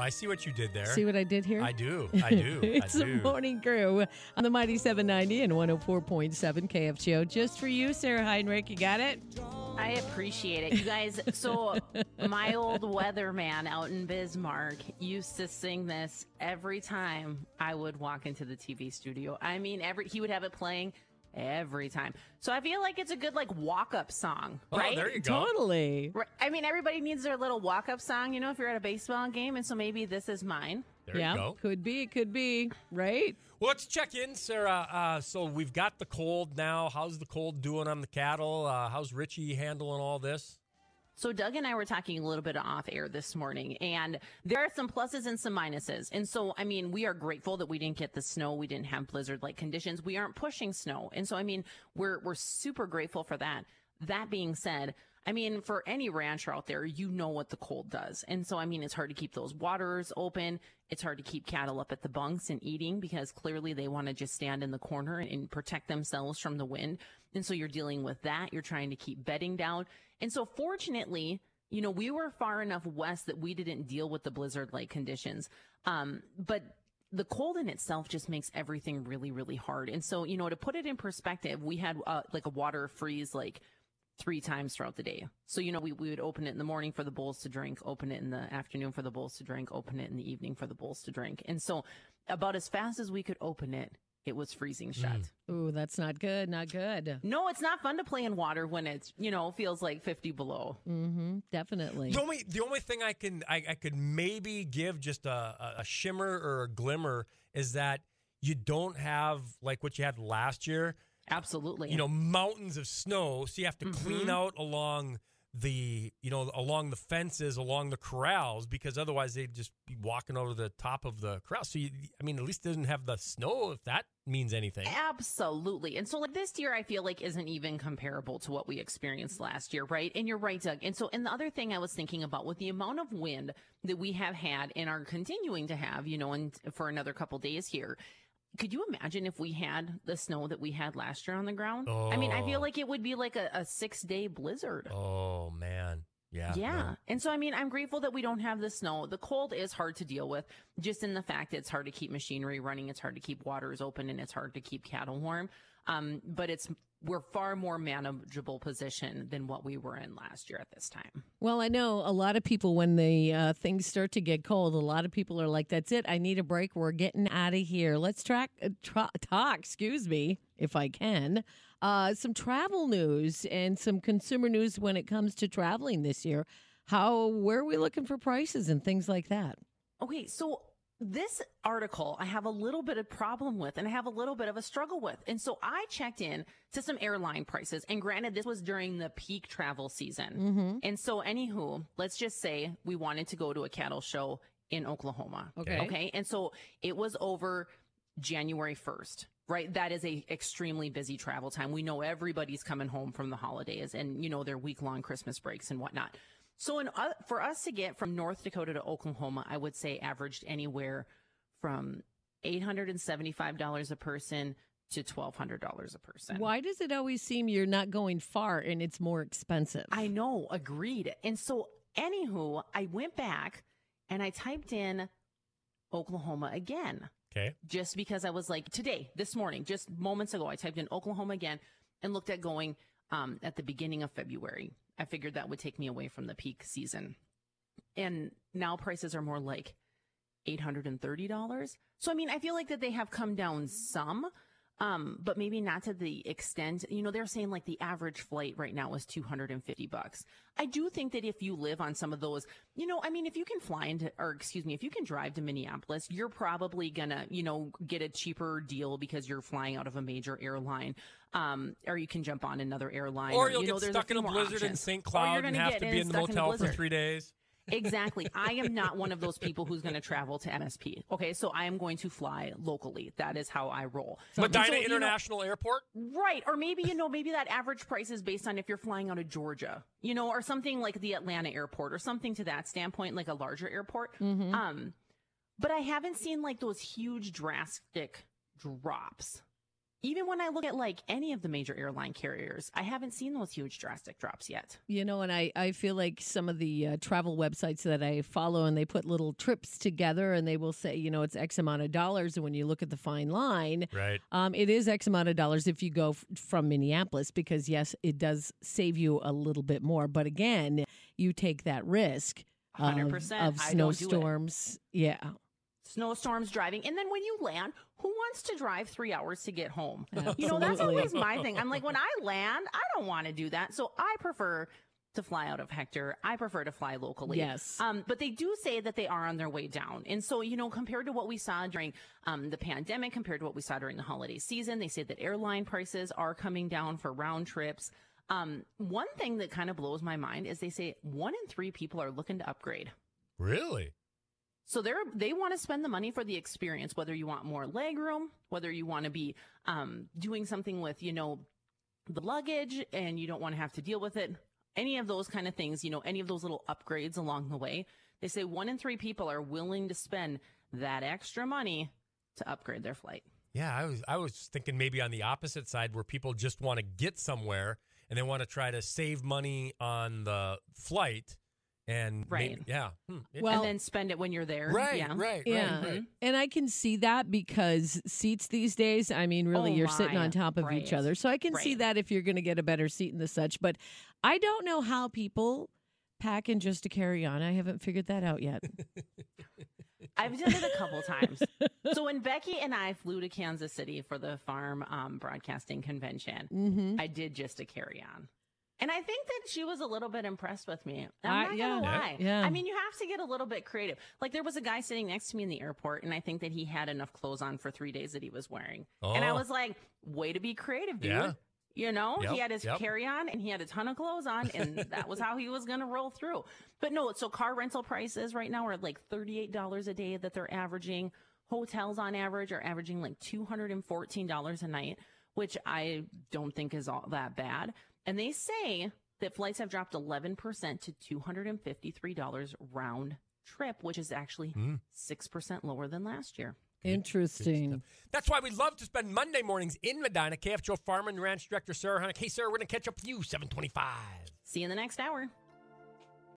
I see what you did there. See what I did here? I do. I do. it's I the morning crew on the Mighty 790 and 104.7 KFGO. Just for you, Sarah Heinrich. You got it? I appreciate it. You guys, so my old weatherman out in Bismarck used to sing this every time I would walk into the TV studio. I mean, every he would have it playing every time. So I feel like it's a good like walk up song, Oh, right? there you go. Totally. Right. I mean, everybody needs their little walk up song, you know, if you're at a baseball game, and so maybe this is mine. There yeah, you go. could be, could be, right? Well, let's check in, Sarah. Uh, so we've got the cold now. How's the cold doing on the cattle? Uh, how's Richie handling all this? So Doug and I were talking a little bit off air this morning and there are some pluses and some minuses. And so, I mean, we are grateful that we didn't get the snow. We didn't have blizzard like conditions. We aren't pushing snow. And so, I mean, we're, we're super grateful for that. That being said, I mean, for any rancher out there, you know what the cold does. And so, I mean, it's hard to keep those waters open. It's hard to keep cattle up at the bunks and eating because clearly they want to just stand in the corner and protect themselves from the wind. And so you're dealing with that. You're trying to keep bedding down. And so fortunately, you know, we were far enough west that we didn't deal with the blizzard like conditions. Um, but the cold in itself just makes everything really, really hard. And so, you know, to put it in perspective, we had uh, like a water freeze like three times throughout the day. So, you know, we, we would open it in the morning for the bulls to drink, open it in the afternoon for the bulls to drink, open it in the evening for the bulls to drink. And so, about as fast as we could open it, it was freezing shut. Ooh, that's not good. Not good. No, it's not fun to play in water when it's, you know, feels like 50 below. Mm-hmm. Definitely. The only the only thing I can I, I could maybe give just a, a- a shimmer or a glimmer is that you don't have like what you had last year. Absolutely. You know, mountains of snow, so you have to clean Mm-hmm. out along the you know along the fences along the corrals because otherwise they'd just be walking over the top of the corral. So you, I mean, at least it doesn't have the snow if that means anything. Absolutely. And so like this year I feel like isn't even comparable to what we experienced last year, right? And you're right, Doug. And so and the other thing I was thinking about with the amount of wind that we have had and are continuing to have, you know, and for another couple days here. Could you imagine if we had the snow that we had last year on the ground? I mean, I feel Oh. like it would be like a, a six day blizzard. Oh man, yeah, Yeah. no. And so, I mean, I'm grateful that we don't have the snow. The cold is hard to deal with, just in the fact that it's hard to keep machinery running, it's hard to keep waters open, and it's hard to keep cattle warm. Um, but it's, we're far more manageable position than what we were in last year at this time. Well, I know a lot of people when the uh, things start to get cold, a lot of people are like, "That's it. I need a break. We're getting out of here. Let's track uh, tra- talk. Excuse me, if I can. Uh, some travel news and some consumer news when it comes to traveling this year. How where are we looking for prices and things like that? Okay, so this article I have a little bit of problem with and I have a little bit of a struggle with. And so I checked in to some airline prices. And granted, this was during the peak travel season. And so, anywho, let's just say we wanted to go to a cattle show in Oklahoma. Okay. Okay. And so it was over January 1st. Right. That is a extremely busy travel time. We know everybody's coming home from the holidays and, you know, their week long Christmas breaks and whatnot. So in, uh, for us to get from North Dakota to Oklahoma, I would say averaged anywhere from $875 a person to $1,200 a person. Why does it always seem you're not going far and it's more expensive? I know, agreed. And so, anywho, I went back and I typed in Oklahoma again. Okay. just because I was like today, this morning, just moments ago, I typed in Oklahoma again and looked at going um, at the beginning of February. I figured that would take me away from the peak season. And now prices are more like $830. So, I mean, I feel like that they have come down some, um, but maybe not to the extent, you know, they're saying like the average flight right now is 250 bucks. I do think that if you live on some of those, you know, I mean, if you can fly into, or excuse me, if you can drive to Minneapolis, you're probably gonna, you know, get a cheaper deal because you're flying out of a major airline. Um, or you can jump on another airline. Or you'll you know, get stuck in a blizzard in. St. Cloud and have to be in the motel for three days. Exactly. I am not one of those people who's going to travel to MSP. Okay, so I am going to fly locally. That is how I roll. And Medina so, you know- International Airport. Right. Or maybe, you know, maybe that average price is based on if you're flying out of Georgia, you know, or something like the Atlanta airport or something to that standpoint, like a larger airport. Mm-hmm. Um, but I haven't seen like those huge drastic drops. Even when I look at like any of the major airline carriers, I haven't seen those huge drastic drops yet. You know, and I, I feel like some of the uh, travel websites that I follow and they put little trips together and they will say, you know, it's X amount of dollars. And when you look at the fine line, Right. um, it is X amount of dollars if you go f- from Minneapolis because, yes, it does save you a little bit more. But again, you take that risk of, 100%. of I don't do snowstorms. Yeah. Snowstorms driving. And then when you land, who wants to drive three hours to get home? You know, that's always my thing. I'm like, when I land, I don't want to do that. So I prefer to fly out of Hector. I prefer to fly locally. Yes. Um, but they do say that they are on their way down. And so, you know, compared to what we saw during um, the pandemic, compared to what we saw during the holiday season, they say that airline prices are coming down for round trips. Um, one thing that kind of blows my mind is they say one in three people are looking to upgrade. Really? So they're they want to spend the money for the experience, whether you want more leg room, whether you want to be um, doing something with you know the luggage and you don't want to have to deal with it. Any of those kind of things, you know, any of those little upgrades along the way. They say one in three people are willing to spend that extra money to upgrade their flight. Yeah, I was I was thinking maybe on the opposite side where people just want to get somewhere and they want to try to save money on the flight and Right. maybe- yeah. Hmm, Well- and then spend it when you're there. right, Yeah. right, Yeah. right, right. And I can see that because seats these days, I mean, really, Oh, you're sitting on top of each other. So I can see that if you're going to get a better seat and the such. But I don't know how people pack in just to carry on. I haven't figured that out yet. I've done it a couple times. So when Becky and I flew to Kansas City for the farm um, broadcasting convention, hmm I did just a carry on. And I think that she was a little bit impressed with me. I'm I- not yeah. gonna lie. Yeah. I mean, you have to get a little bit creative. Like there was a guy sitting next to me in the airport, and I think that he had enough clothes on for three days that he was wearing. Oh. And I Oh. was like, "Way to be creative, dude." Yeah. You know, Yep, he had his yep. carry on and he had a ton of clothes on, and that was how he was going to roll through. But no, so car rental prices right now are like $38 a day that they're averaging. Hotels on average are averaging like $214 a night, which I don't think is all that bad. And they say that flights have dropped 11% to $253 round trip, which is actually Mm. 6% lower than last year. Interesting. That's why we love to spend Monday mornings in Medina. KFGO Farm and Ranch Director Sarah Heinrich. Hey, Sarah, we're going to catch up with you 725. See you in the next hour.